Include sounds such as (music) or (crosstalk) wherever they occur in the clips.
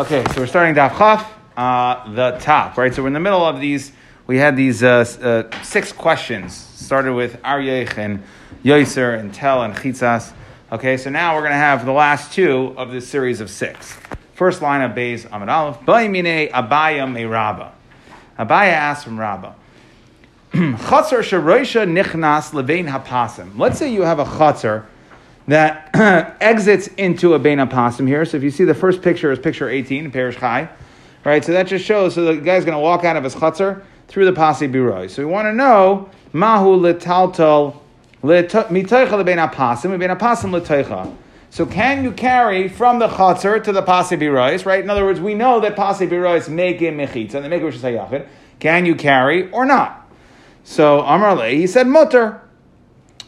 Okay, so we're starting Daf Chaf, uh, the top, right? So we're in the middle of these. We had these uh, uh, six questions. Started with Aryech and Yoiser and Tel and Chitzas. Okay, so now we're going to have the last two of this series of six. First line of Beis Amid Aleph. Baimine Abaya me Rabba. Abaya asks from Rabba. (clears throat) Chatzar sheroisha nichnas levein hapasim. Let's say you have a chatzar that (clears throat) exits into a bein hapasim here. So if you see the first picture is picture 18, Perish Chai, right? So that just shows, so the guy's going to walk out of his chatzar through the pasi biroi. So we want to know, mahu letaltal mitaycha lebein hapasim, lebein hapasim letaycha. So can you carry from the chatzar to the pasi birois, right? In other words, we know that pasi birois make a mechitza, and they make a rishis Can you carry or not? So Amar he said mutter.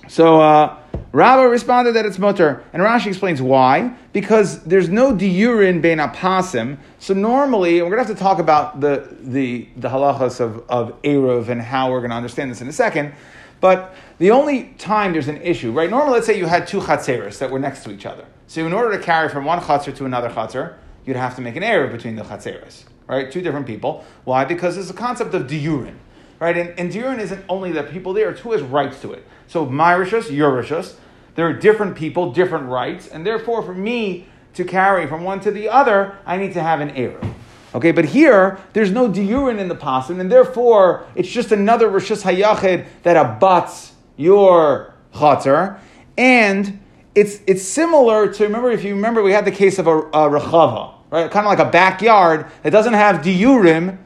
So uh, Rabba responded that it's mutter, and Rashi explains why. Because there's no diurin bein apasim. So normally, we're going to have to talk about the the the halachas of of eruv and how we're going to understand this in a second. But the only time there's an issue, right? Normally, let's say you had two chatzeros that were next to each other. So in order to carry from one chatzar to another chatzar, you'd have to make an eruv between the chatzeros, right? Two different people. Why? Because there's a concept of diurin right? And, Dirin isn't only the people there, it's who has rights to it. So my rishus, your rishus, there are different people, different rights, and therefore for me to carry from one to the other, I need to have an eruv. Okay, but here there's no diurin in the pasim, and therefore it's just another rishus hayachid that abuts your chatzar, and it's it's similar to remember if you remember we had the case of a, a rechava, right? Kind of like a backyard that doesn't have diurim,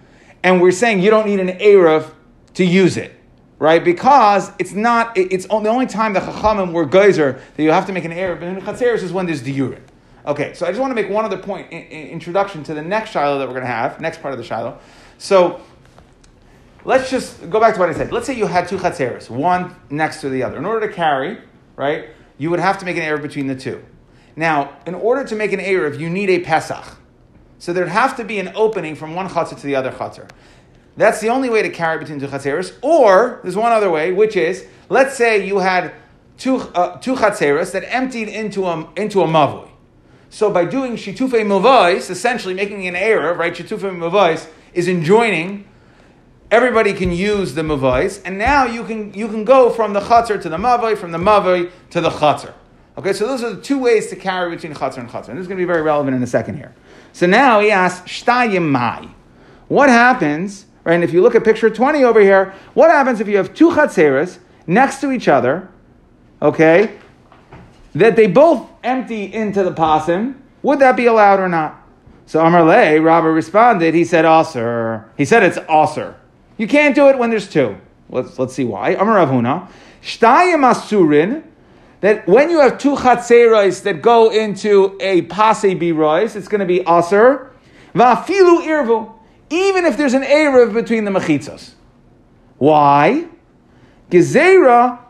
and we're saying you don't need an eruv to use it, right? Because it's not, it's the only time the Chachamim were geyser that you have to make an eruv, but in Chatzeris is when there's the urine. Okay, so I just want to make one other point in, in introduction to the next Shiloh that we're going to have, next part of the Shiloh. So let's just go back to what I said. Let's say you had two Chatzeris, one next to the other. In order to carry, right, you would have to make an eruv between the two. Now, in order to make an Erev, you need a Pesach. So there'd have to be an opening from one chatzar to the other chatzar. That's the only way to carry between two chatzeros. Or there's one other way, which is let's say you had two uh, two chatzeros that emptied into a into a mavoi. So by doing shitufei mavais, essentially making an eruv, right? Shitufei mavais is enjoining. Everybody can use the mavais, and now you can you can go from the chatzar to the mavoi, from the mavoi to the chatzar. Okay, so those are the two ways to carry between chatzar and chatzar. And this is going to be very relevant in a second here. So now he asks, shtayim mai. What happens Right? And if you look at picture 20 over here, what happens if you have two chatzeras next to each other, okay, that they both empty into the pasim, would that be allowed or not? So Amar Le, Rabbi responded, he said, Aser. He said it's Aser. You can't do it when there's two. Let's, let's see why. Amar Rav Huna, Shtayim Asurin, that when you have two chatzeros that go into a pase birois, it's going to be Aser. Vafilu irvu even if there's an Erev between the Mechitzos. Why? Gezerah,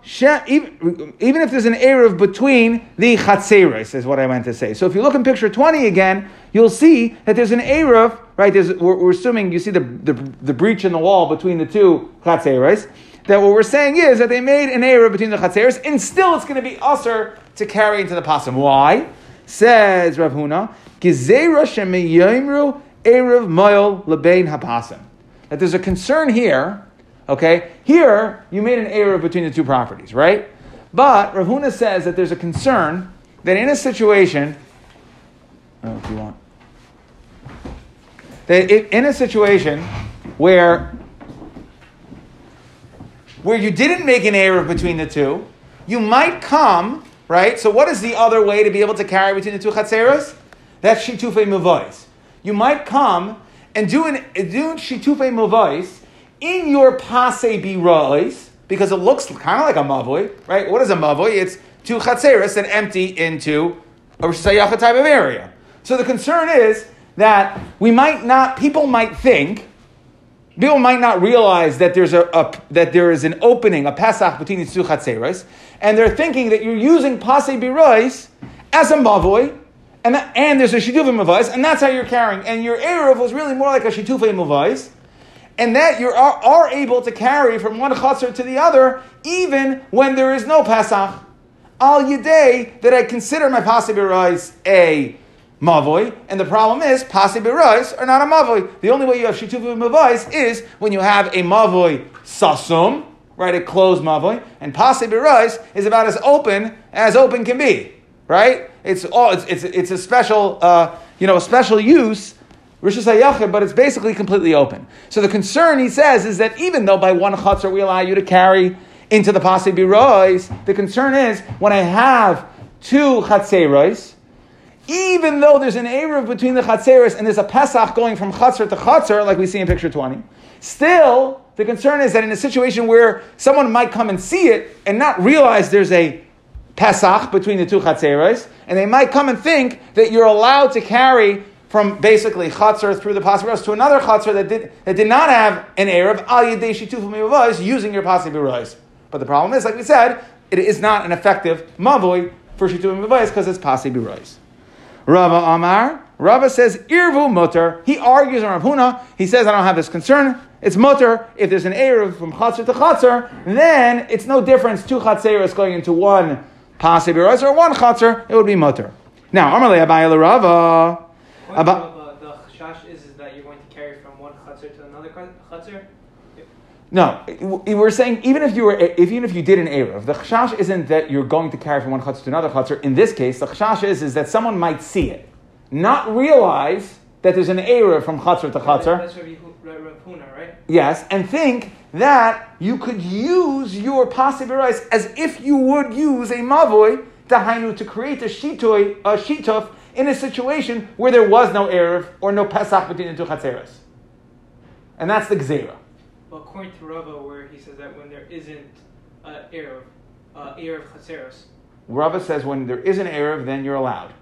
even if there's an Erev between the Chatzeres, is what I meant to say. So if you look in picture 20 again, you'll see that there's an Erev, right? We're, we're, assuming you see the, the, the, breach in the wall between the two Chatzeres. That what we're saying is that they made an Erev between the Chatzeres, and still it's going to be usher to carry into the pasim. Why? Says Rav Huna, Erev Moil Lebein Hapasim. That there's a concern here, okay? Here, you made an Erev between the two properties, right? But Rav Huna says that there's a concern that in a situation, oh, if you want, that in a situation where where you didn't make an Erev between the two, you might come, right? So what is the other way to be able to carry between the two Chatzeros? That's Shitufe Mavois you might come and do an do shitufe mavais in your pase birois because it looks kind of like a mavoi, right? What is a mavoi? It's two chatzeris and empty into a sayacha type of area. So the concern is that we might not, people might think, people might not realize that there's a, a that there is an opening, a pesach between these two chatzeris, and they're thinking that you're using pase birois as a mavoi and, that, and there's a shitufim mavais, and that's how you're carrying. And your erev was really more like a shitufim mavais, and that you are, are able to carry from one chatzar to the other, even when there is no pasach. Al yedei that I consider my pasach a mavoi, and the problem is pasi berois are not a mavoi. The only way you have shitufim mavais is when you have a mavoi sasum, right, a closed mavoi, and pasi berois is about as open as open can be, right? It's all it's it's, it's a special uh, you know a special use. But it's basically completely open. So the concern, he says, is that even though by one chutzner we allow you to carry into the pasi birois, the concern is when I have two chatzeros, even though there's an Erev between the Chatzeris and there's a Pesach going from Chatzar to Chatzar, like we see in picture 20, still, the concern is that in a situation where someone might come and see it and not realize there's a Pesach between the two Chatzeris, and they might come and think that you're allowed to carry from basically Chatzar through the Pasibiros to another Chatzar that did, that did not have an Erev, Al Yadei Shitufim using your Pasibiros. But the problem is, like we said, it is not an effective Mavoi for Shitufim because it's Pasibiros. Rava Amar. Rava says, Irvu mutter. He argues on Rav Huna. He says, I don't have this concern. It's mutter. If there's an Erev from Chatzar to Chatzar, then it's no difference. Two Chatzeros going into one Pasib or one Chatzar, it would be mutter. Now, Amarle Abayel Rava. About, the chash is, is that you're going to carry from one Chatzar to another Chatzar? No, we're saying even if you were, if, even if you did an erev, the chashash isn't that you're going to carry from one chutzner to another chutzner. In this case, the chashash is, is that someone might see it, not realize that there's an erev from chutzner to chutzner. That's Rav Huna, right? Yes, and think that you could use your pasibirais as if you would use a mavoy to create a shitoy, a shituf in a situation where there was no erev or no pesach between the two chatzeres, and that's the gzera according to Rava, where he says that when there isn't an Erev, uh, Erev Chaseros. Rava says when there is an Erev, then you're allowed.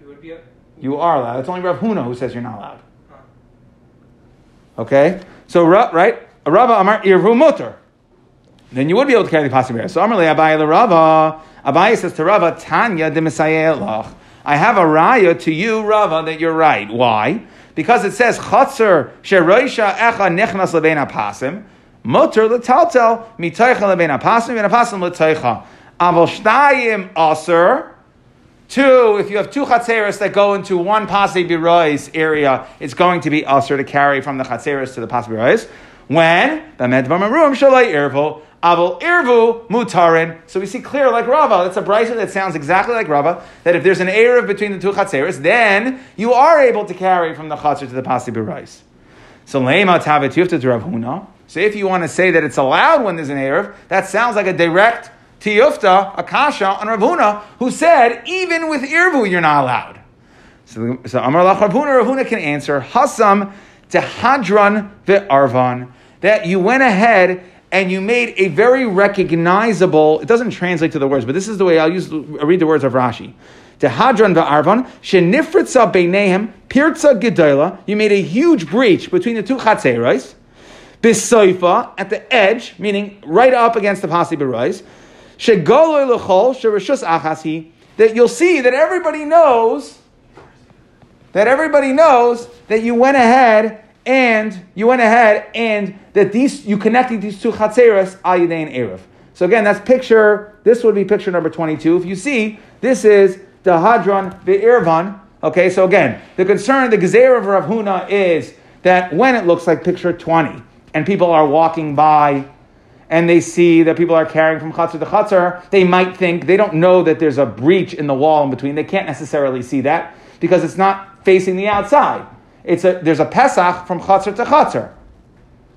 You would be a, You are allowed. It's only Rav Huna who says you're not allowed. Okay? So, right? Rava Amar Irvu Mutter. Then you would be able to carry the possibility. So, Amar Abaye Rava. Abaye says to Rava, Tanya de I have a raya to you, Rava, that you're right. Why? because it says chatzar sheroisha echa nechnas lebein apasim, mutter letaltel mitoicha lebein apasim, lebein apasim letoicha. Aval shtayim aser. Two, if you have two chatzeres that go into one pasi birois area, it's going to be aser to carry from the chatzeres to the pasi birois. When irvo Aval irvu mutarin. So we see clear like Rava. That's a brisa that sounds exactly like Rava. That if there's an erev between the two chatzeres, then you are able to carry from the chatzir to the pasi b'rais. So leima tavet yufta to Rav Huna. So if you want to say that it's allowed when there's an erev, that sounds like a direct tiyufta, a kasha on Rav Huna, who said even with irvu you're not allowed. So, so Amar Lach Rav Huna, Rav Huna can answer Hasam tehadran ve'arvan that you went ahead and you made a very recognizable, it doesn't translate to the words, but this is the way I'll use, I'll read the words of Rashi. To Hadran va'arvan, shenifritza beinehem, pirza gedola, you made a huge breach between the two chatzerais, bisoifa, at the edge, meaning right up against the pasi berais, shegoloy lechol, sherishus achasi, that you'll see that everybody knows, that everybody knows that you went ahead and you went ahead and that these you connected these two chatzeres al yadein erev. So again, that's picture. This would be picture number twenty-two. If you see, this is the hadron ve'irvan. Okay, so again, the concern, the gezer of Rav Huna is that when it looks like picture twenty, and people are walking by, and they see that people are carrying from chatzar to chatzar, they might think they don't know that there's a breach in the wall in between. They can't necessarily see that because it's not facing the outside it's a, there's a Pesach from Chatzar to Chatzar.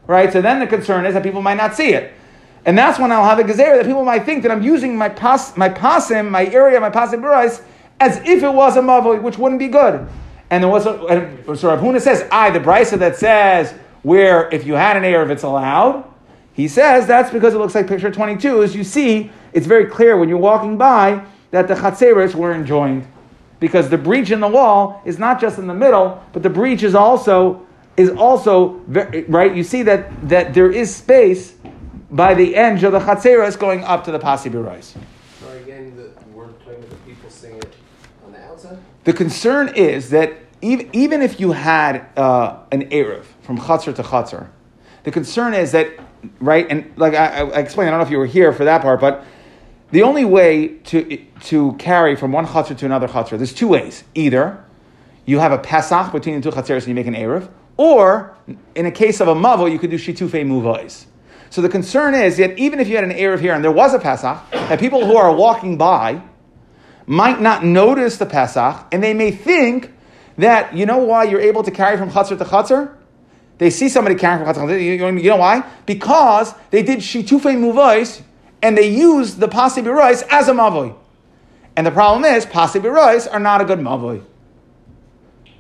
Right? So then the concern is that people might not see it. And that's when I'll have a gezer that people might think that I'm using my pas, my pasim, my area, my pasim burais, as if it was a mavoi, which wouldn't be good. And there was a, and so Rav Huna says, I, the brisa that says where if you had an air, if it's allowed. He says that's because it looks like picture 22. As you see, it's very clear when you're walking by that the chatzeres were enjoined because the breach in the wall is not just in the middle, but the breach is also is also right. You see that that there is space by the edge of the chatzeres going up to the pasi birais. Sorry again, the word playing with the people sing it on the outside. The concern is that even, even if you had uh, an erev from chatzar to chatzar, the concern is that right and like I, I explained. I don't know if you were here for that part, but the only way to, to carry from one chutzner to another chutzner, there's two ways. Either you have a Pesach between the two Chatzeres and you make an Erev. Or, in a case of a Mavo, you could do Shitufei Muvais. So the concern is that even if you had an Erev here and there was a Pesach, that people who are walking by might not notice the Pesach and they may think that, you know why you're able to carry from Chatzar to Chatzar? They see somebody carrying from Chatzar Chatzar. You know why? Because they did Shitufei Muvais and they use the Pasi Birais as a Mavoy. And the problem is, Pasi Birais are not a good Mavoy.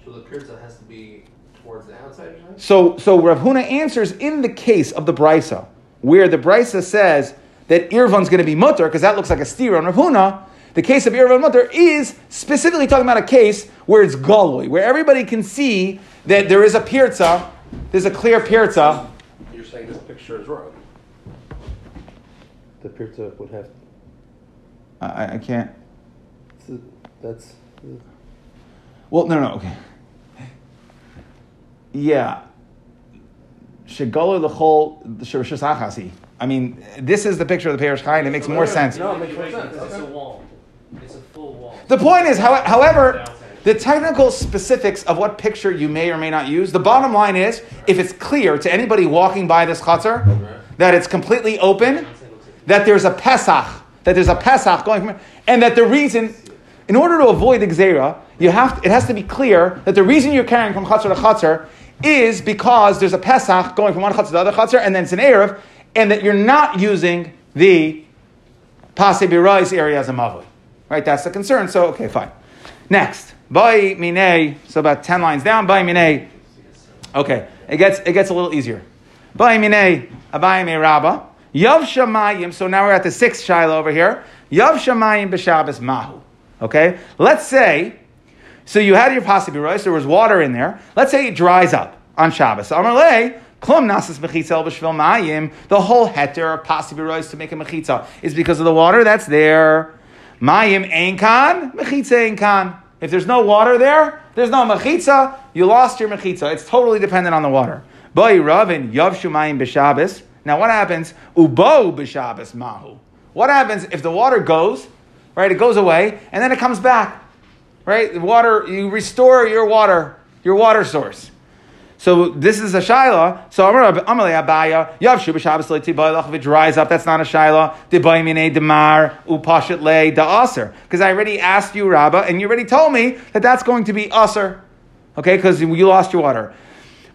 So the pirza has to be towards the outside, you're? So, so Rav Huna answers in the case of the Brisa, where the Brisa says that Irvan's going to be mutter, because that looks like a steer on Rav Huna. The case of Irvan mutter is specifically talking about a case where it's Galoi, where everybody can see that there is a pirza, there's a clear pirza. You're saying this picture is wrong. The pirza would have, I, I can't. that's, Well, no, no, okay. Yeah. Shegalo the whole Shashachasi. I mean, this is the picture of the Parish Chaim. It makes more sense. No, it makes more sense. It's a wall. It's a full wall. The point is, however, the technical specifics of what picture you may or may not use, the bottom line is, if it's clear to anybody walking by this chutzner that it's completely open, that there's a Pesach, that there's a Pesach going from, and that the reason, in order to avoid the Gzera, you have, it has to be clear that the reason you're carrying from chutzner to chutzner is because there's a Pesach going from one chutzner to the other chutzner, and then it's an Erev, and that you're not using the Pase Birais area as a Mavli. Right, that's the concern. So, okay, fine. Next, Bai Mine, so about 10 lines down, Bai Mine. Okay, it gets, it gets a little easier. Bai Mine, Abai Me Rabba. Yav Shamayim, so now we're at the sixth Shiloh over here. Yav Shamayim B'Shabbos Mahu. Okay, let's say, so you had your Pase Birais, there was water in there. Let's say it dries up on Shabbos. Amalei, Klum nasas mechitza b'shvil mayim. The whole heter of pasi b'rois to make a mechitza is because of the water that's there. Mayim ein kan, mechitza ein kan. If there's no water there, there's no mechitza. You lost your mechitza. It's totally dependent on the water. Boi ravin yavshu mayim b'shabbos. Now what happens? Ubo b'shabbos mahu. What happens if the water goes, right? It goes away and then it comes back, right? The water, you restore your water, your water source. So this is a shaila. So Amalei Abaya Yavshu b'Shabbos le'tibaylach. If it dries up, that's not a shaila. Debaymine demar upashet le da'aser. Because I already asked you, Rabba, and you already told me that that's going to be aser. Okay, because you lost your water.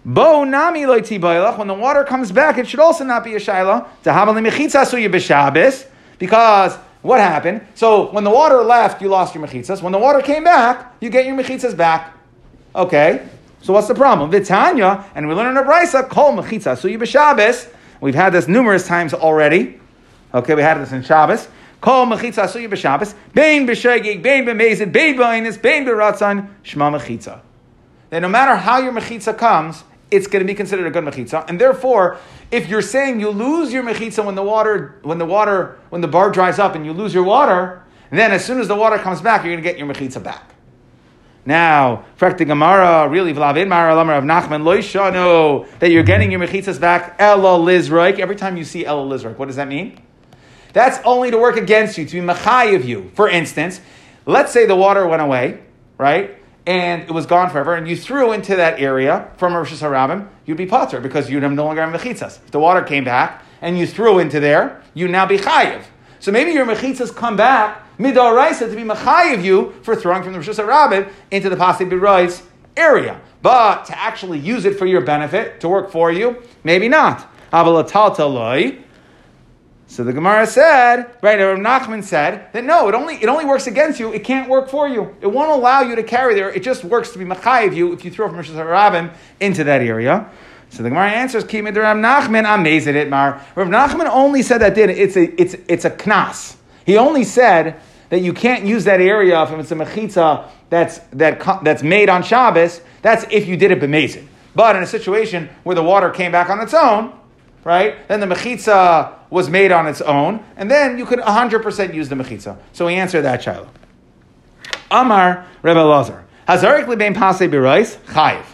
Bo nami le'tibaylach. When the water comes back, it should also not be a shaila. Tahabali mechitza. Because what happened? So when the water left, you lost your mechitzas. When the water came back, you get your mechitzas back. Okay. So what's the problem? Vitanya, and we learn in a brisa, kol mechitza suyi. We've had this numerous times already. Okay, we had this in Shabbos. Kol mechitza suyi. Bein b'shegig, bein b'mezid, bein b'ainis, bein b'ratzan, shma mechitza. Then no matter how your mechitza comes, it's going to be considered a good mechitza. And therefore, if you're saying you lose your mechitza when the water, when the water, when the bar dries up and you lose your water, then as soon as the water comes back, you're going to get your mechitza back. Now, Frekta Gemara, really, Vlavin Mara Lamar of Nachman, Loishano, that you're getting your mechitzas back, Ella Lizroik. Every time you see Ella Lizroik, what does that mean? That's only to work against you, to be Machai of you. For instance, let's say the water went away, right? And it was gone forever, and you threw into that area from Rosh Hashanah, you'd be potter because you'd have no longer have mechitzas. If the water came back and you threw into there, you'd now be chayiv. So maybe your mechitzas come back midoraisa to be machayiv you for throwing from the Rosh Hashanah into the Pasi Birois area. But to actually use it for your benefit, to work for you, maybe not. So the Gemara said, right, Rav Nachman said that no, it only, it only works against you, it can't work for you. It won't allow you to carry there, it just works to be machayiv you if you throw from Rosh Hashanah into that area. So the Gemara answers, Kimid Rav Nachman, amazed at it, Mar. Rav Nachman only said that did it's a it's it's a knas. He only said that you can't use that area if it's a mechitza that's that that's made on Shabbos. That's if you did it b'mezid. But in a situation where the water came back on its own, right? Then the mechitza was made on its own, and then you could 100% use the mechitza. So he answered that child. Amar Rebbe Lazar. Hazarik libein pasei b'rais chayiv.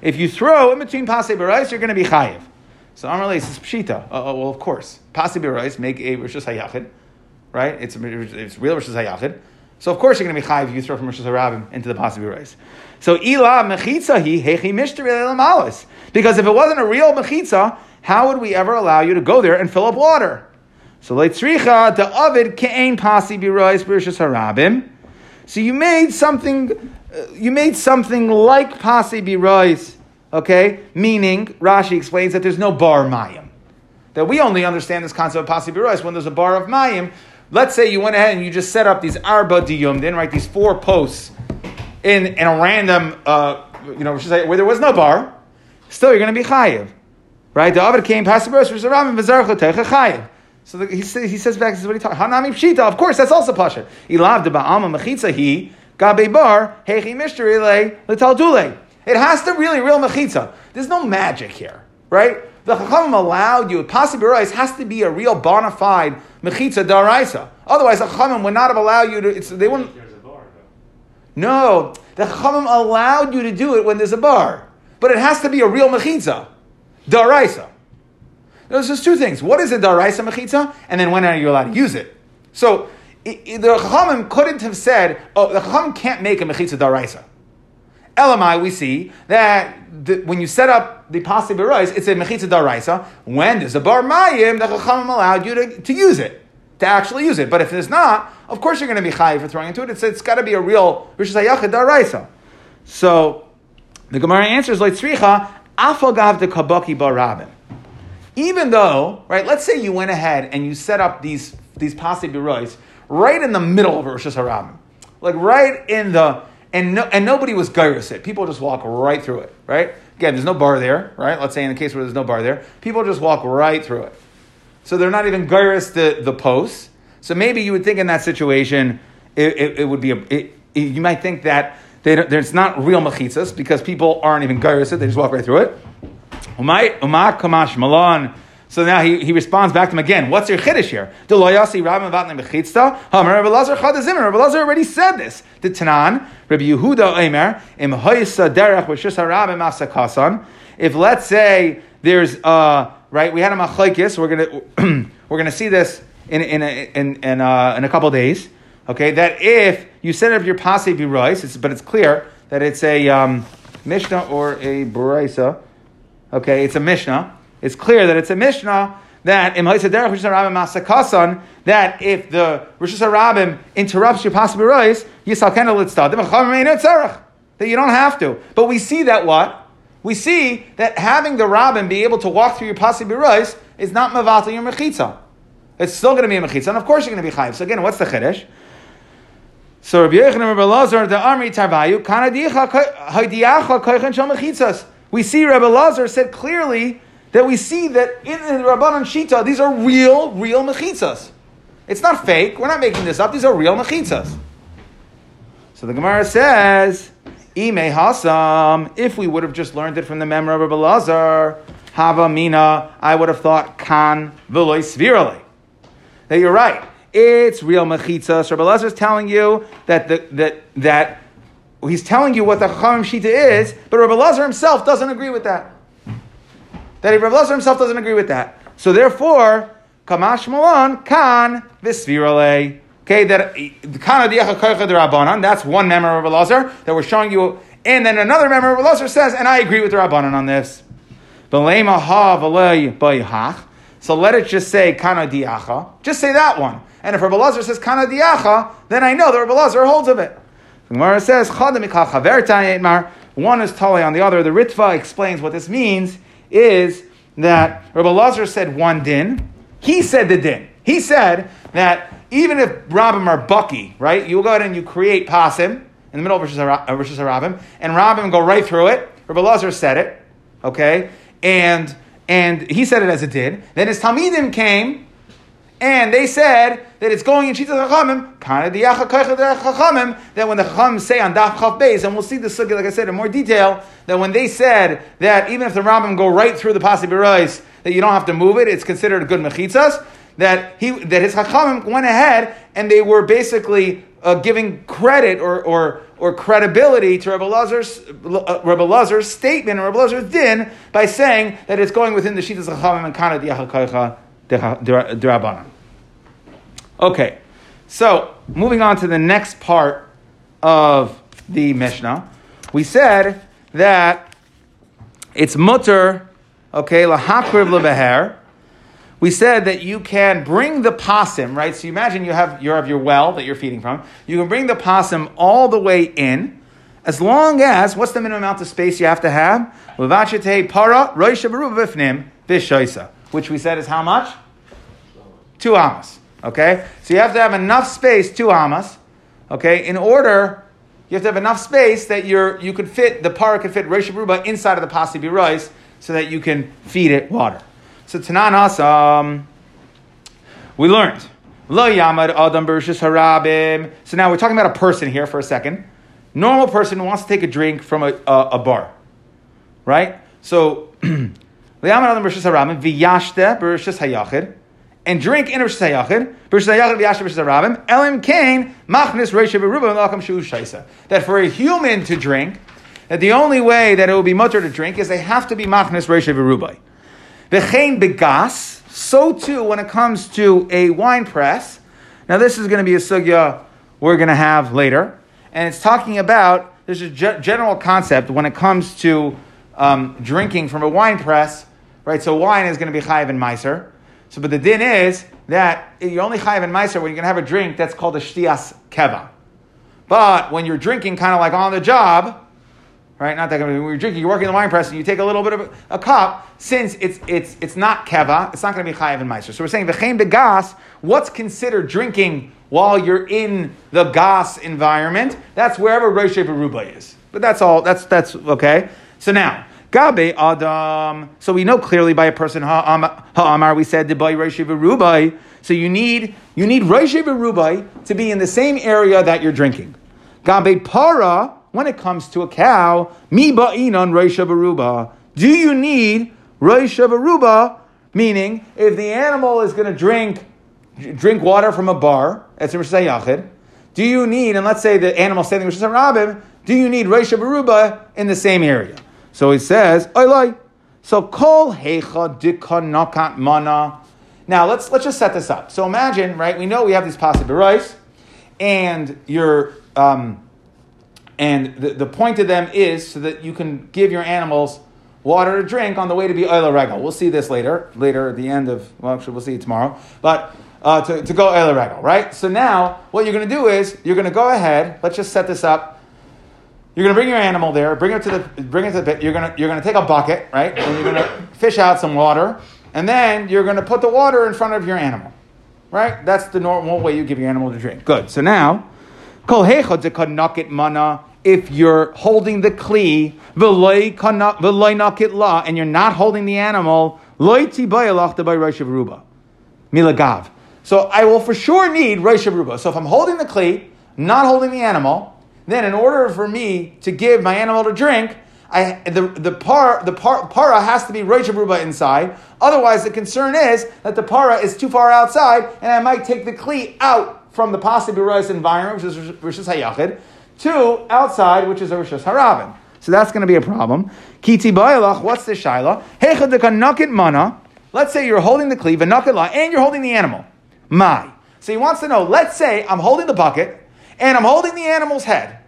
If you throw in between pasei b'rais, you're going to be chayiv. So Amar Leis is pshita. Uh, well, of course, pasei b'rais make a rishus hayachid, right? It's it's real rishus hayachid. So of course you're going to be high if you throw from Rosh Hashanah into the pasi b'rais. So ila mechitza he hechi mishteri Because if it wasn't a real mechitza, how would we ever allow you to go there and fill up water? So leitzricha the avid ke'ain pasi birois b'rishas harabim. So you made something, uh, you made something like pasi birois, okay? Meaning Rashi explains that there's no bar mayim. That we only understand this concept of pasi birois when there's a bar of mayim. Let's say you went ahead and you just set up these arba diyum, then right these four posts in in a random, uh, you know, where there was no bar. Still, you're going to be chayiv, right? The avid came pasi birois b'rishas harabim v'zarcha techa chayiv. So the, he, says, he says back, this is what he talks. Hanami pshita. Of course, that's also pasha. Ilav de ba'alma mechitza he gabe bar hechi mishteri le. It has to really real mechitza. There's no magic here, right? The chachamim allowed you. Possibly has to be a real bona fide mechitza daraisa. Otherwise, the chachamim would not have allowed you to. It's, they wouldn't. No, the chachamim allowed you to do it when there's a bar, but it has to be a real mechitza daraisa. There's just two things. What is a daraisa mechitza? And then when are you allowed to use it? So the Chachamim couldn't have said, oh, the Chachamim can't make a mechitza daraisa. Elamai, we see that the, when you set up the pasi berois, it's a mechitza daraisa. When there's a bar mayim, the Chachamim allowed you to, to use it, to actually use it. But if there's not, of course you're going to be chayiv for throwing into it. It's, it's got to be a real rishis hayachid daraisa. So the Gemara answers like tzricha afagav de kabaki barabim even though, right, let's say you went ahead and you set up these, these pasi birois right in the middle of Rosh Hashanah. Like right in the, and, no, and nobody was gyrus it. People just walk right through it, right? Again, there's no bar there, right? Let's say in the case where there's no bar there, people just walk right through it. So they're not even gyrus the, the posts. So maybe you would think in that situation, it, it, it would be a, it, you might think that they there's not real mechitzas because people aren't even gyrus it, they just walk right through it. Malon. So now he, he responds back to him again. What's your chiddush here? Deloyasi Rabbi Vatne Mechitzta. Hamar Rabbi Lazar. Rabbi Lazar already said this. The Tanan Rabbi Yehuda Eimer Im Hoysa Derech Rishus Harabim Asakasan. If let's say there's uh right, we had a machlekes. We're gonna (clears throat) we're gonna see this in in a, in in, uh, in a couple days. Okay, that if you set up your pase birois, but it's clear that it's a um, mishnah or a brisa Okay, it's a Mishnah. It's clear that it's a Mishnah that in Masakasan that if the Rosh Hashanah interrupts your pasi birois, you salkena litzadim. that you don't have to. But we see that what? We see that having the rabbin be able to walk through your pasi birois is not mavatal your mechitza. It's still going to be a mechitza, and of course you're going to be chayiv. So again, what's the chiddush? So Rabbi Yechon and Rabbi Lazar, the army tarvayu. We see Rabbi Lazar said clearly that we see that in the Rabbanan Shita, these are real, real mechitzas. It's not fake. We're not making this up. These are real mechitzas. So the Gemara says, Ime Hasam, if we would have just learned it from the memory of Rabbi Lazar, Hava Mina, I would have thought Kan Veloy Svirale. That you're right. It's real mechitzas. Rabbi Lazar is telling you that the, that that he's telling you what the Chachamim Shita is, but Rabbi Lazar himself doesn't agree with that. That Rabbi Lazar himself doesn't agree with that. So therefore, Kamash Malon kan visvirale. Okay, that kana rabbanon. That's one member of Rabbi Lazar that we're showing you, and then another member of Rabbi Lazar says, and I agree with the rabbanon on this. So let it just say kana diacha. Just say that one. And if Rabbi Lazar says kana diacha, then I know that Rabbi Lazar holds of it. The Gemara says, one is tali on the other. The Ritva explains what this means is that Rabbi Lazar said one din. He said the din. He said that even if Rabbim are bucky, right, you go ahead and you create pasim in the middle of Rosh Hashanah, uh, and Rabbim go right through it. Rabbi Lazar said it, okay, and and he said it as it did. Then his Talmidim came and they said that it's going in Shitas Chachamim, kind of Chachamim, that when the Chachamim say on Daf Chav Beis, and we'll see sugya, like I said, in more detail, that when they said that even if the Rambam go right through the Pasi Berois, that you don't have to move it, it's considered a good mechitzas, that he that his Chachamim went ahead and they were basically uh, giving credit or, or, or credibility to Rabbi Lazar's, uh, Rabbi Lazar's statement or Rabbi Lazar's din by saying that it's going within the Shitas Chachamim and the Yachakaycha Derabanan. Okay, So, moving on to the next part of the Mishnah, we said that it's mutter, okay, lahakriv lebeher. We said that you can bring the pasim, right? So you imagine you have, you have your well that you're feeding from. You can bring the pasim all the way in, as long as, what's the minimum amount of space you have to have? Para roisha which we said is how much? Two amas. Okay? So you have to have enough space, two amas, okay, in order, you have to have enough space that you're, you could fit, the para could fit roisha Ruba inside of the pasi rice so that you can feed it water. So Tanan Asam, we learned. Lo Yamad Adam Bershis Harabim. So now we're talking about a person here for a second. Normal person wants to take a drink from a, a, a bar, right? So (clears throat) And drink in Rosh Hayachid, Rosh Hayachid v'yashte Rosh Harabim Elim Kain Machnis Reish Berubah Malacham Shu Shaisa. That for a human to drink, that the only way that it will be mutter to drink is they have to be Machnis Reish Berubah. V'chein begas, so too when it comes to a wine press. Now this is going to be a sugya we're going to have later, and it's talking about there's a general concept when it comes to um, drinking from a wine press, right? So wine is going to be chayiv and meiser. So, but the din is that you're only chayiv and meiser when you're going to have a drink that's called a shtias keva. But when you're drinking kind of like on the job, right? Not that when you're drinking, you're working the wine press, and you take a little bit of a, a cup. Since it's it's it's not keva, it's not going to be chayiv and meiser. So we're saying v'chein begas. What's considered drinking while you're in the gas environment? That's wherever Rosh Beruba is. But that's all. That's that's okay. So now. Gabe Adam. So we know clearly by a person ha'amar we said the by Rosh Berubai. So you need you need Rosh Berubai to be in the same area that you're drinking. Gabe para when it comes to a cow, mi ba'inan reisha baruba. Do you need baruba? Meaning, if the animal is going to drink drink water from a bar, as in Yachid, do you need, and let's say the animal standing Rosh Rabim, do you need reisha baruba in the same area? So he says, Oilai. So kol hecha dikanakat mana. Now let's let's just set this up. So imagine, right? We know we have these pasi birais, and you're um, and the, the point of them is so that you can give your animals water to drink on the way to be Oila Regal. We'll see this later, later at the end of, well, actually, we'll see tomorrow. But uh, to, to go Oila Regal, right? So now, what you're going to do is, you're going to go ahead, let's just set this up. You're going to bring your animal there, bring it to the, bring it to the pit. You're going to, you're going to take a bucket, right? And you're going to fish out some water. And then you're going to put the water in front of your animal, right? That's the normal way you give your animal to drink. Good. So now, mana if you're holding the kli, la, and you're not holding the animal, milagav. So I will for sure need Rosh Ruba. So if I'm holding the kli, not holding the animal, then in order for me to give my animal to drink, I, the, the, par, the par, para has to be Rosh Ruba inside. Otherwise, the concern is that the para is too far outside, and I might take the kli out from the possible environment, which is Rosh Hayachid, to outside, which is a Rishos Harabim. So that's going to be a problem. Kiti Ba'ilach, what's the Shaila? Mana. Let's say you're holding the cleave, and and you're holding the animal. My. So he wants to know, let's say I'm holding the bucket, and I'm holding the animal's head.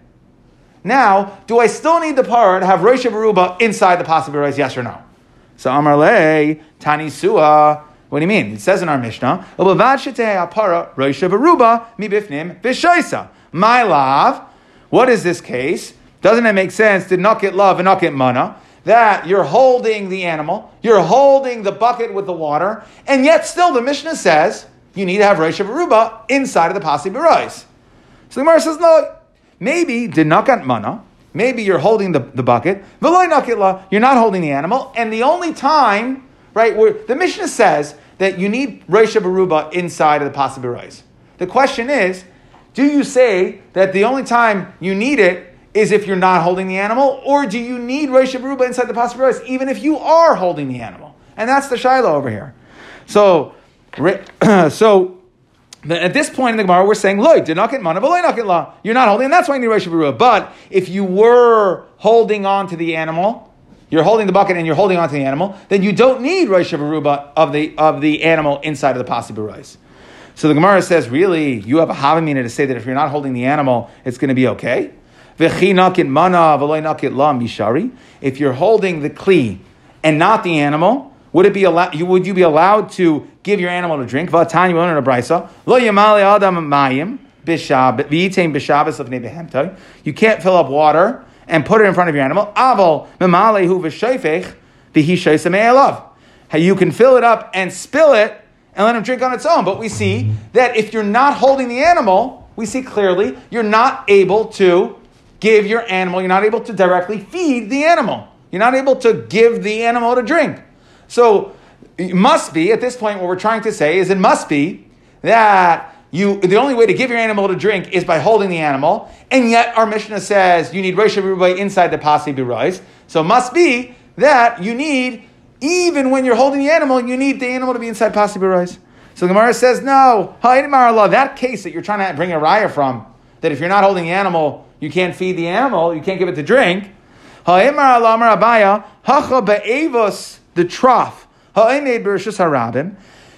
Now, do I still need the par to have Rosh Baruba inside the pasi birais, yes or no? So Amar Le, Tani Sua. What do you mean? It says in our Mishnah, My love. What is this case? Doesn't it make sense to not get love and not get mana? That you're holding the animal, you're holding the bucket with the water, and yet still the Mishnah says you need to have Rosh Aruba inside of the Pasi Berais. So the Gemara says, no, maybe get mana, maybe you're holding the, the bucket, you're not holding the animal, and the only time, right, where the Mishnah says that you need Rosh Aruba inside of the Pasi Berais. The question is, do you say that the only time you need it is if you're not holding the animal, or do you need Rosh Baruba inside the possibilities even if you are holding the animal? And that's the Shiloh over here. So, (clears throat) so at this point in the Gemara, we're saying, "Loy, did not get mana, but not get law. You're not holding, and that's why you need Rosh. But if you were holding on to the animal, you're holding the bucket and you're holding on to the animal, then you don't need Rosh of the of the animal inside of the Pasi possibilities. So the Gemara says, really, you have a havamina to say that if you're not holding the animal, it's going to be okay. If you're holding the kli and not the animal, would it be allowed? Would you be allowed to give your animal to drink? You can't fill up water and put it in front of your animal. You can fill it up and spill it and let him drink on its own. But we see that if you're not holding the animal, we see clearly you're not able to give your animal, you're not able to directly feed the animal. You're not able to give the animal to drink. So it must be, at this point, what we're trying to say is it must be that you the only way to give your animal to drink is by holding the animal, and yet our Mishnah says you need Rosh inside the Pasi Birais. So it must be that you need even when you're holding the animal, you need the animal to be inside Pasi Barais. So the Gemara says, no, that case that you're trying to bring a raya from, that if you're not holding the animal, you can't feed the animal, you can't give it to drink. The trough.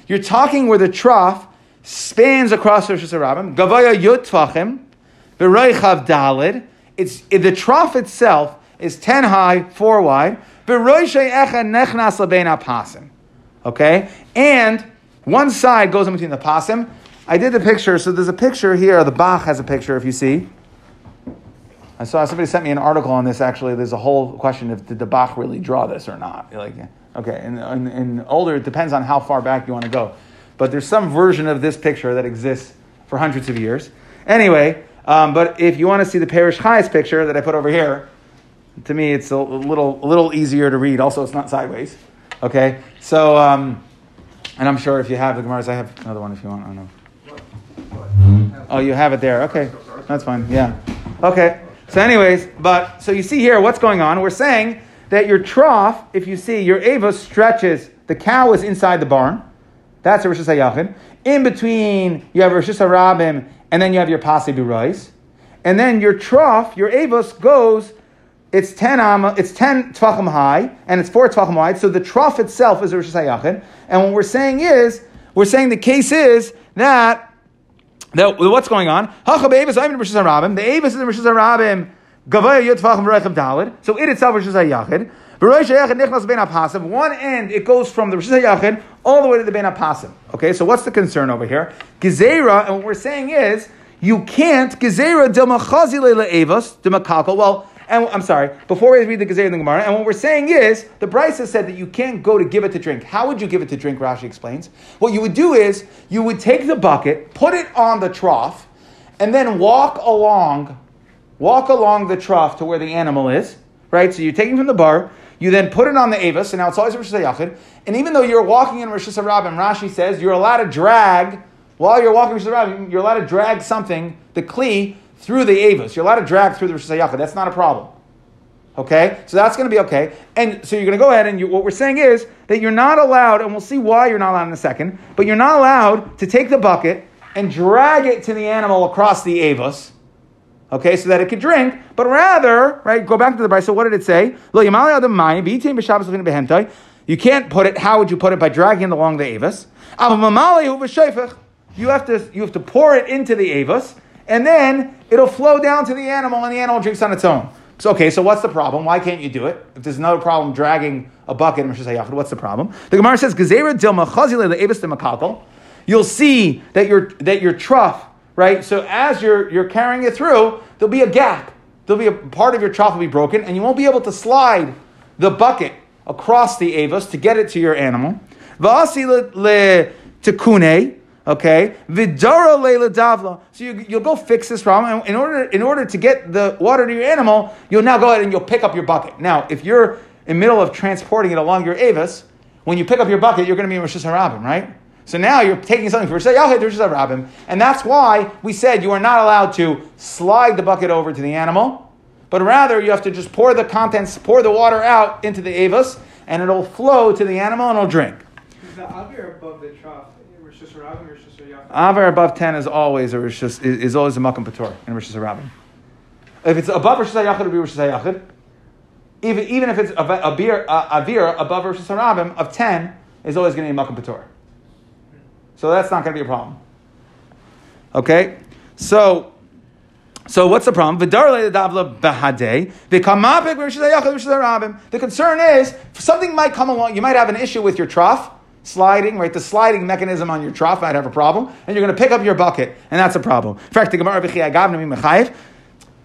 You're talking where the trough spans across Rosh Hashanah. Gavaya tvachim, v'roichav dalid. It's the trough itself is ten high, four wide. Okay? And one side goes in between the pasim. I did the picture, so there's a picture here. The Bach has a picture, if you see. I saw somebody sent me an article on this. Actually, there's a whole question if did the Bach really draw this or not. Like, okay, and, and, older, it depends on how far back you want to go. But there's some version of this picture that exists for hundreds of years. Anyway, um, but if you want to see the Parish Chayes picture that I put over here, to me, it's a little, a little easier to read. Also, it's not sideways. Okay? So, um, and I'm sure if you have the Gemaras, I have another one if you want. I don't know. Oh, you have it there. Okay. That's fine. Yeah. Okay. So, anyways, but, so you see here what's going on. We're saying that your trough, if you see, your Ava stretches, the cow is inside the barn. That's a Rosh Hashanah. In between, you have Rosh Hashanah and then you have your Pasi Birais. And then your trough, your Avos, goes it's 10 amma, it's 10 tvachim high, and it's 4 tvachim wide, so the trough itself is a Rosh Hashanah. And what we're saying is, we're saying the case is that, that what's going on? The Avis is in Rosh Hashanah. So it itself is Hashanah. One end, it goes from the Rosh Hashanah all the way to the Ben Apasim. Okay, so what's the concern over here? Gezerah, and what we're saying is, you can't, Gezerah Dilmachazi Leila Avos, Dimakakal. Well, and I'm sorry, before we read the Gezer in the Gemara, and what we're saying is, the Brisa said that you can't go to give it to drink. How would you give it to drink? Rashi explains. What you would do is, you would take the bucket, put it on the trough, and then walk along, walk along the trough to where the animal is, right? So you're taking from the bar, you then put it on the Avis, and now it's always Rosh Hashanah. And even though you're walking in Rosh Hashanah, Rashi says you're allowed to drag, while you're walking Rosh Hashanah, you're allowed to drag something, the Kli, through the Avos. You're allowed to drag through the Rosh Hashanah. That's not a problem. Okay? So that's going to be okay. And so you're going to go ahead and you, what we're saying is that you're not allowed, and we'll see why you're not allowed in a second, but you're not allowed to take the bucket and drag it to the animal across the Avos. Okay, so that it could drink, but rather, right, go back to the Brisa. So what did it say? You can't put it, how would you put it? By dragging it along the Avos. You have to you have to pour it into the Avos, and then it'll flow down to the animal, and the animal drinks on its own. So okay, so what's the problem? Why can't you do it? If there's another problem dragging a bucket what's the problem? The Gemara says, You'll see that your that your trough, right? So as you're you're carrying it through, there'll be a gap. There'll be a part of your trough will be broken, and you won't be able to slide the bucket across the avos to get it to your animal. Okay, vidara davla. So you, you'll go fix this problem, and in order in order to get the water to your animal, you'll now go ahead and you'll pick up your bucket. Now, if you're in the middle of transporting it along your avis, when you pick up your bucket, you're going to be in Rosh Hashanah, right? So now you're taking something for Hashanah, and that's why we said you are not allowed to slide the bucket over to the animal, but rather you have to just pour the contents, pour the water out into the avis, and it'll flow to the animal and it'll drink. Is the avir above the trough Avar above 10 is always a Rosh, is, is always a Makam Pator in Rosh Hashanah. If it's above Rosh Hashanah, it'll be Rosh Hashanah. Even, even if it's a, a beer, a, a beer above Rosh Hashanah of 10 is always going to be Makam Pator. So that's not going to be a problem. Okay, so so what's the problem? The concern is something might come along. You might have an issue with your trough sliding, right? The sliding mechanism on your trough might have a problem, and you're going to pick up your bucket, and that's a problem. In fact, the Gemara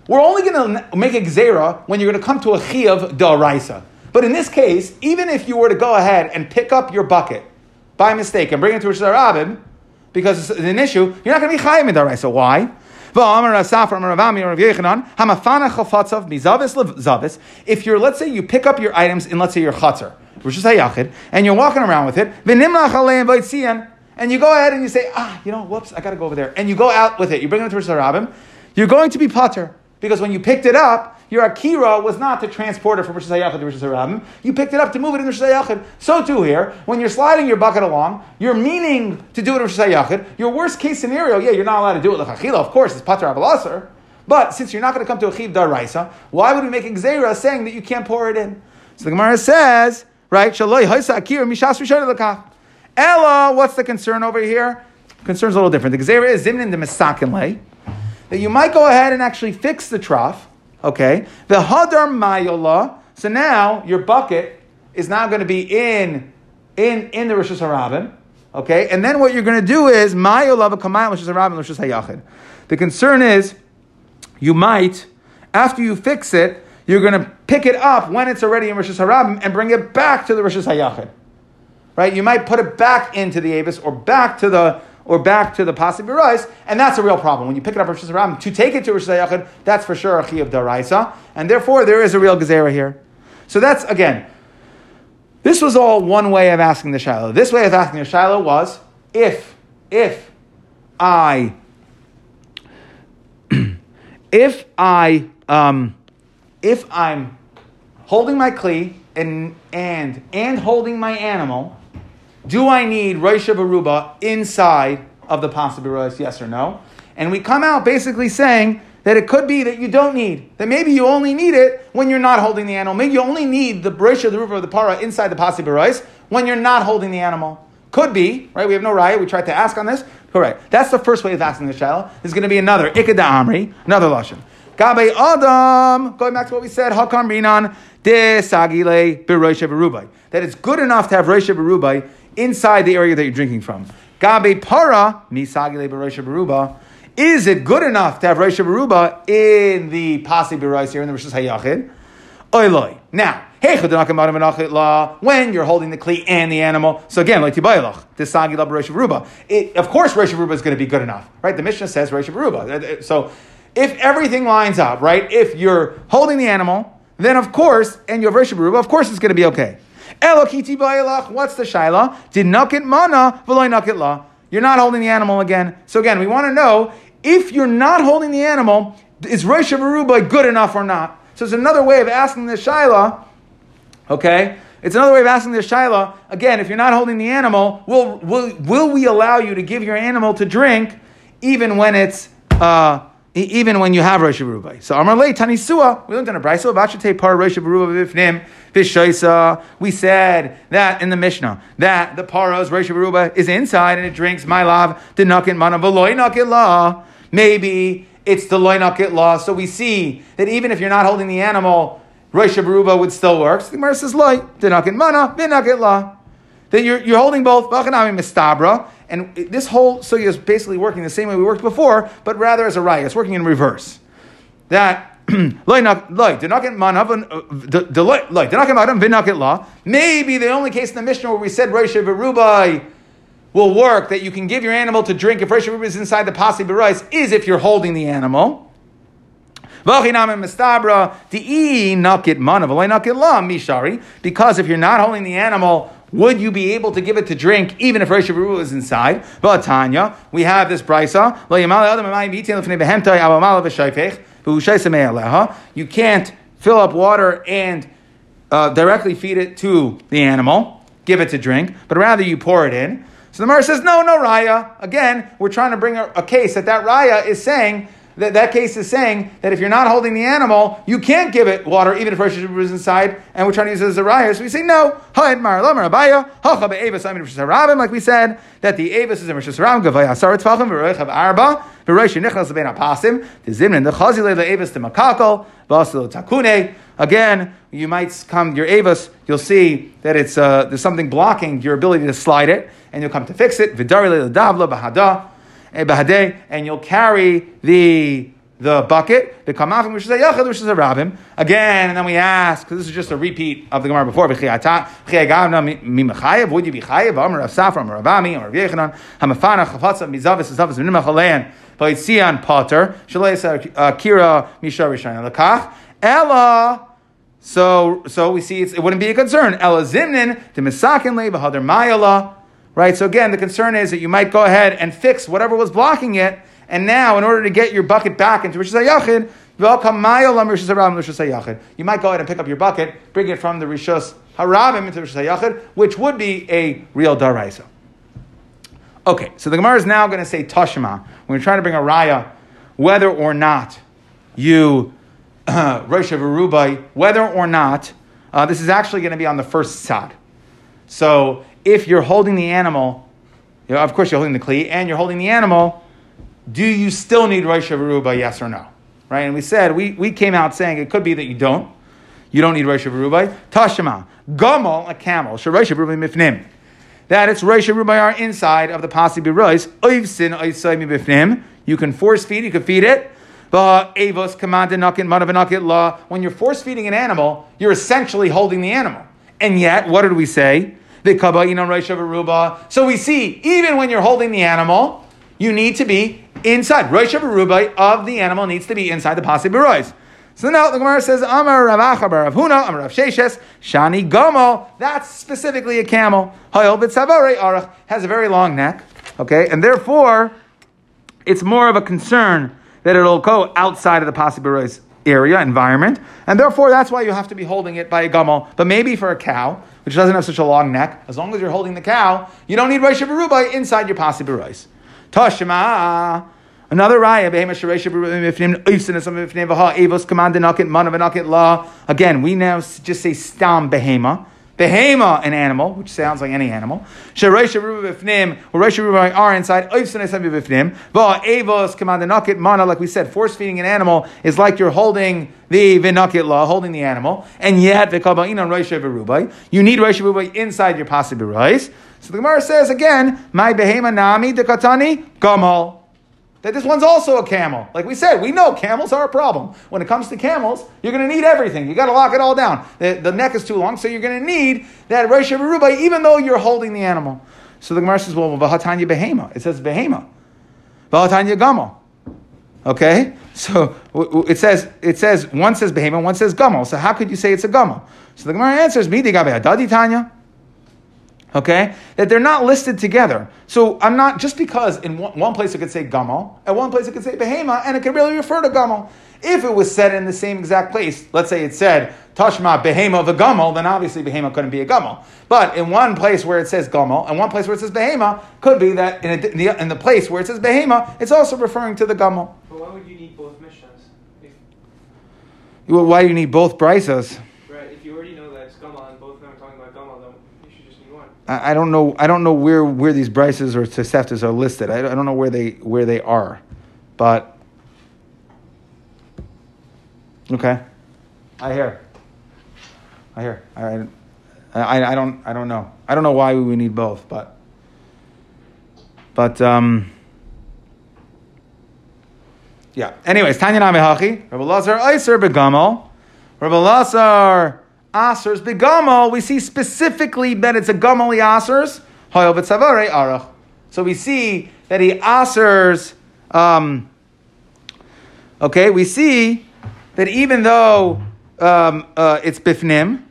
we're only going to make a gzera when you're going to come to a chiyav da'araisa. But in this case, even if you were to go ahead and pick up your bucket by mistake and bring it to Rosh Hashanah, because it's an issue, you're not going to be chayim in da'araisa. Why? If you're, let's say, you pick up your items in, let's say, your chutzner, which is hayachid, and you're walking around with it, and you go ahead and you say, ah, you know, whoops, I got to go over there, and you go out with it, you bring it to Rosh Hashanah, you're going to be potter. Because when you picked it up, your akira was not to transport it from Rosh to Rosh Hashanah. You picked it up to move it in Rosh Hashanah. So too here, when you're sliding your bucket along, you're meaning to do it in Rosh. Your worst case scenario, yeah, you're not allowed to do it achila. Of course, it's pater abalasar. But since you're not going to come to a chiv daraisa, why would we make a gzera saying that you can't pour it in? So the Gemara says, right? Shaloi haisa akira mishas rishon Ella, what's the concern over here? Concern's a little different. The gzera is zimnin the misakin that you might go ahead and actually fix the trough. Okay, the hadar mayola. So now your bucket is now going to be in in in the Rosh Hashanah. Okay, and then what you're going to do is mayola v'kamayim Rosh Hashanah Rosh Hayachid. The concern is you might after you fix it, you're going to pick it up when it's already in Rosh Hashanah and bring it back to the Rosh Hayachid. Right? You might put it back into the Avis or back to the or back to the Pasi Birais, and that's a real problem. When you pick it up Rosh Hashanah, to take it to Rosh Hashanah, that's for sure a Chi of Daraisa, and therefore there is a real Gezerah here. So that's, again, this was all one way of asking the Shiloh. This way of asking the Shiloh was, if, if I, (clears throat) if I, um, if I'm holding my kli and, and, and holding my animal, do I need Rosh Baruba inside of the Pasi Birois, yes or no? And we come out basically saying that it could be that you don't need, that maybe you only need it when you're not holding the animal. Maybe you only need the Rosh the Ruba of the Para inside the Pasi Birois when you're not holding the animal. Could be, right? We have no riot. We tried to ask on this. Correct. That's the first way of asking the shaila. There's going to be another Ikeda Amri, another Lashon. Gabe Adam, going back to what we said, Hakam Rinan, De Sagile Beroisha Berubai. That it's good enough to have Roisha Berubai inside the area that you're drinking from. Gabe para misagile barosha baruba. Is it good enough to have Rosh Baruba in the Pasi Birais here in the Rosh Hayachid? Oiloi. Now, when you're holding the kli and the animal. So again, like Tibayalach, this Sagila Rosh Baruba. Of course, Rosh Baruba is going to be good enough, right? The Mishnah says Rosh Baruba. Uh, uh, so if everything lines up, right? If you're holding the animal, then of course, and you have Rosh Baruba, of course it's going to be okay. Elokiti ba'ilach. What's the shaila? Did nakit mana v'loy nakit la. You're not holding the animal again. So again, we want to know if you're not holding the animal, is Rosh Hashanah good enough or not? So it's another way of asking the shaila. Okay. It's another way of asking the shaila. Again, if you're not holding the animal, will, will, will we allow you to give your animal to drink even when it's uh, even when you have Rosh Hashanah? So Amar Le Tanisua, we learned in a brayso about Shate Par Rosh Bifnim. Vishoisa. We said that in the Mishnah that the paros Rosh Baruba is inside and it drinks my love the nakit mana v'loy nakit la. Maybe it's the loy nakit law. So we see that even if you're not holding the animal, Rosh Baruba would still work. So the Gemara says loy the nakit mana v'nakit la. Then you're, you're holding both v'chanami mistabra. And this whole sugya is basically working the same way we worked before, but rather as a raya. It's working in reverse. That Maybe the only case in the Mishnah where we said Rosh Rubai will work that you can give your animal to drink if Rosh Rubai is inside the Pasi Berais is if you're holding the animal. Because if you're not holding the animal, would you be able to give it to drink even if Rosh Hashanah is inside? But Tanya, we have this brisa. You can't fill up water and uh, directly feed it to the animal, give it to drink, but rather you pour it in. So the Mara says, no, no raya. Again, we're trying to bring a, a case that that raya is saying that, that case is saying that if you're not holding the animal, you can't give it water even if Rosh is inside, and we're trying to use it as a raya. So we say no. Like we said, that the Avis is in Rosh Hashanah, Arba, the the le'evis the takune. Again, you might come, your avos, you'll see that it's, uh, there's something blocking your ability to slide it, and you'll come to fix it. And you'll carry the the bucket, the kamafim, which is a yachid, which is a rabbim. Again, and then we ask, because this is just a repeat of the Gemara before, would you be chayev? Amar Rav Safra, Amar Ravami, Amar Rav Yechanan, Hamafana, Chafatza, Mizavis, Mizavis, Minimach Vaitzian Potter, uh, Kira, Misha Lakach, Ella, so, so we see it wouldn't be a concern. Ella Zimnin, Bahadar Mayala, right? So again, the concern is that you might go ahead and fix whatever was blocking it, and now, in order to get your bucket back into Rishis HaYachid, you might go ahead and pick up your bucket, bring it from the Rishos Harabim into Rishos HaYachid, which would be a real Daraisa. Okay, so the Gemara is now going to say Tashma. We're trying to bring a raya, whether or not you, (clears throat) Rosh Rubai, whether or not, uh, this is actually going to be on the first side. So if you're holding the animal, you know, of course you're holding the Kli, and you're holding the animal, do you still need Rosh Hashanah, yes or no? Right? And we said, we, we came out saying it could be that you don't. You don't need Rosh Hashanah. Tashima, Gamal, a camel, Shorosh Hashanah mifnim. That it's Rosh Hashanah are inside of the Pasi Birois, Oivsin Oisai mifnim. You can force feed, you can feed it. But Avos command law. When you're force feeding an animal, you're essentially holding the animal. And yet, what did we say? The So we see, even when you're holding the animal, you need to be inside. Rosh Rubai of the animal needs to be inside the Pasi Berois. So now the Gemara says, Amar Rav Achabar Rav Huna, Amar Rav Sheshes, Shani Gomo, that's specifically a camel. Hayol B'Tzavarei Arach, has a very long neck, okay, and therefore, it's more of a concern that it'll go outside of the Pasi Berois area, environment, and therefore that's why you have to be holding it by a gummel. But maybe for a cow, which doesn't have such a long neck, as long as you're holding the cow, you don't need Rosh Rubai inside your Pasi Berois. Tashma. Another raya. Again, we now just say stam behema. Behema, an animal, which sounds like any animal. Shereisha ruba b'fnim, or reisha ruba are inside. Oifsin esam b'fnim. Va avos command mana. Like we said, force feeding an animal is like you're holding the vinakit law, holding the animal, and yet v'kabain on reisha rubai. You need reisha rubai inside your pasi birois. So the Gemara says again, my behema nami dekatani gamal. That this one's also a camel. Like we said, we know camels are a problem. When it comes to camels, you're going to need everything. You got to lock it all down. The, the neck is too long, so you're going to need that Rosh Rubai, even though you're holding the animal. So the Gemara says, well, Vahatanya behema. It says behema. Vahatanya gamal. Okay? So it says, it says, one says behema, one says gamal. So how could you say it's a gamal? So the Gemara answers, Midi gabe adadi tanya okay? That they're not listed together. So I'm not, just because in one, one place it could say gamal, at one place it could say behema, and it could really refer to gamal. If it was said in the same exact place, let's say it said tashma behema gamal, then obviously behema couldn't be a gamal. But in one place where it says gamal, and one place where it says behema, could be that in, a, in, the, in the place where it says behema, it's also referring to the gamal. But why would you need both missions? If... Well, why do you need both brisas? I, don't know. I don't know where, where these brises or toseftas are listed. I, I don't know where they where they are, but okay. I hear. I hear. I, I, I don't I don't know. I don't know why we need both, but but um. Yeah. Anyways, Tanya Namihachi, Rabbi Lazar Iser Begamal, Rabbi Lazar asers begamal, we see specifically that it's a asers, hoyel v'tzavare arach. So we see that he asers, um, okay, we see that even though um, uh, it's bifnim,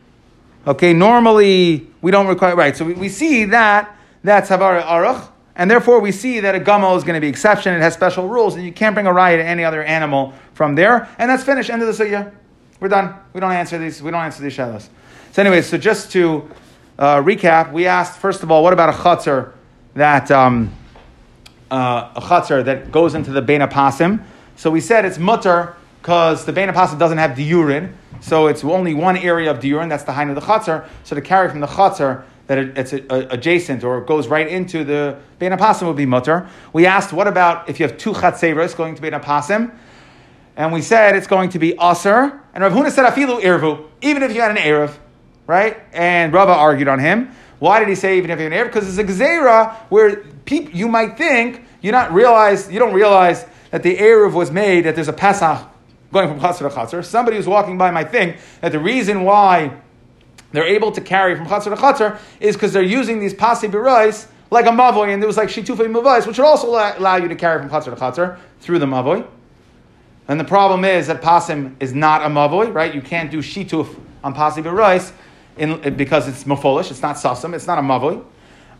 okay, normally we don't require, right, so we, we see that that's havare arach, and therefore we see that a gamal is going to be exception, it has special rules, and you can't bring a riot to any other animal from there, and that's finished, end of the sugya. We're done. We don't answer these. We don't answer these shadows. So, anyway, so just to uh, recap, we asked first of all, what about a chutzner that um, uh, a chutzner that goes into the bein pasim? So we said it's mutter because the bein pasim doesn't have diurin, so it's only one area of diurin. That's the height of the chutzner. So to carry from the chutzner that it, it's adjacent or goes right into the Bein Apasim would be mutter. We asked, what about if you have two chatzeros going to Bein Apasim? And we said it's going to be aser. And Rav Huna said afilu irvu, even if you had an erev, right? And Rava argued on him. Why did he say even if you have an erev? Because it's a gzeira where people, you might think you not realize you don't realize that the erev was made that there's a pesach going from chatzar to chatzar. Somebody who's walking by might think that the reason why they're able to carry from chatzar to chatzar is because they're using these pasi birais like a mavoy, and it was like shitufei mavais, which would also allow you to carry from chatzar to chatzar through the mavoy. And the problem is that pasim is not a mavoy, right? You can't do shituf on pasim in, because it's mafolish, it's not sasam, it's not a mavoy.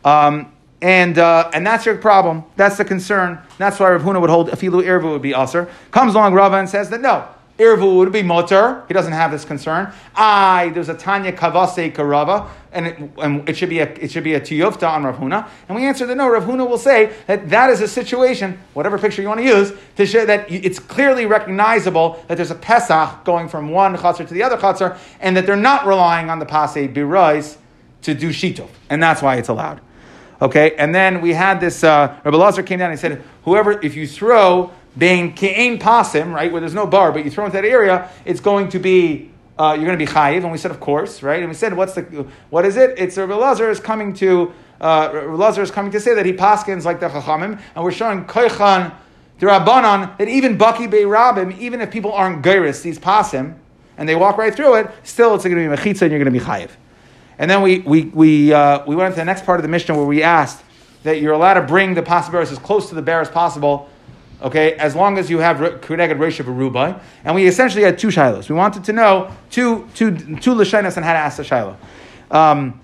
Um, and, uh, and that's your problem. That's the concern. That's why Rav Huna would hold afilu irvu would be aser. Comes along Rava and says that no, irvu would be motor. He doesn't have this concern. I there's a Tanya kavase karava, and it, and it should be a it should be a tiyufta on Rav Huna. And we answer that no. Rav Huna will say that that is a situation, whatever picture you want to use, to show that it's clearly recognizable that there's a pesach going from one chatzar to the other chatzar, and that they're not relying on the pasei birais to do shituf, and that's why it's allowed. Okay, and then we had this. Uh, Rabbi Lazar came down and said, whoever, if you throw being ke'ain pasim, right, where there's no bar, but you throw into that area, it's going to be uh, you're going to be chayiv. And we said, of course, right? And we said, what's the what is it? It's Rabbi Lazar is coming to uh, Lazar is coming to say that he paskins like the chachamim, and we're showing koichan rabbanon that even baki beirabim, even if people aren't geiris, these pasim, and they walk right through it, still it's going to be mechitza, and you're going to be chayiv. And then we, we, we, uh, we went to the next part of the Mishnah where we asked that you're allowed to bring the possibilities as close to the bear as possible, okay, as long as you have Kuneged Reish of Arubai. And we essentially had two shilos. We wanted to know two, two, two Lashinas and how to ask the shiloh. Um,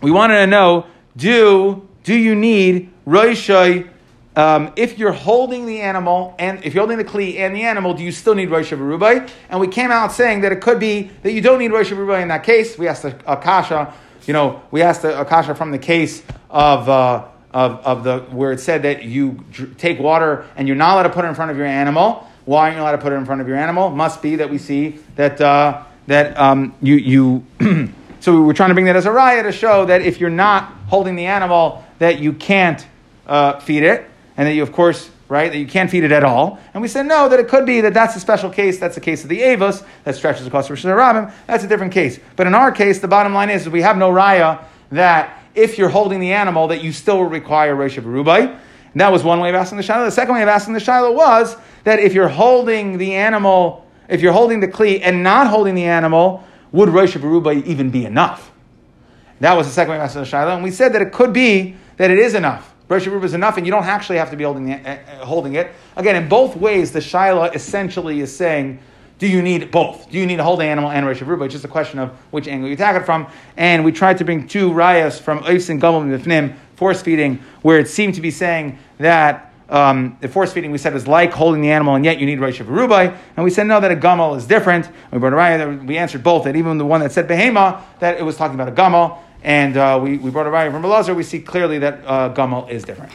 we wanted to know do, do you need Roishai um, if you're holding the animal and if you're holding the kli and the animal, do you still need Rosh Rubai? And we came out saying that it could be that you don't need Rosh Rubai in that case. We asked the Akasha, you know, we asked the Akasha from the case of, uh, of, of the where it said that you dr- take water and you're not allowed to put it in front of your animal. Why aren't you allowed to put it in front of your animal? Must be that we see that uh, that um, you you. (clears throat) so we were trying to bring that as a raya to show that if you're not holding the animal, that you can't uh, feed it and that you, of course, right, that you can't feed it at all. And we said no, that it could be that that's a special case. That's the case of the Avos that stretches across the Rosh Hashanah That's a different case. But in our case, the bottom line is, is we have no raya that if you're holding the animal, that you still require Rosh Rubai. And that was one way of asking the Shiloh. The second way of asking the Shiloh was that if you're holding the animal, if you're holding the Kli and not holding the animal, would Rosh Rubai even be enough? That was the second way of asking the Shiloh. And we said that it could be that it is enough. Rosh Hashanah is enough, and you don't actually have to be holding, the, uh, holding it. Again, in both ways, the Shaila essentially is saying, do you need both? Do you need a holding animal and Rosh Hashanah? It's just a question of which angle you attack it from. And we tried to bring two rayas from Ois and Gomel Mifnim, force feeding, where it seemed to be saying that um, the force feeding we said is like holding the animal, and yet you need Rosh Rubai. And we said no, that a gumel is different. We brought a raya we answered both. That even the one that said behema, that it was talking about a gumel. And uh, we, we brought a raya from Elazar, we see clearly that uh, Gumel is different.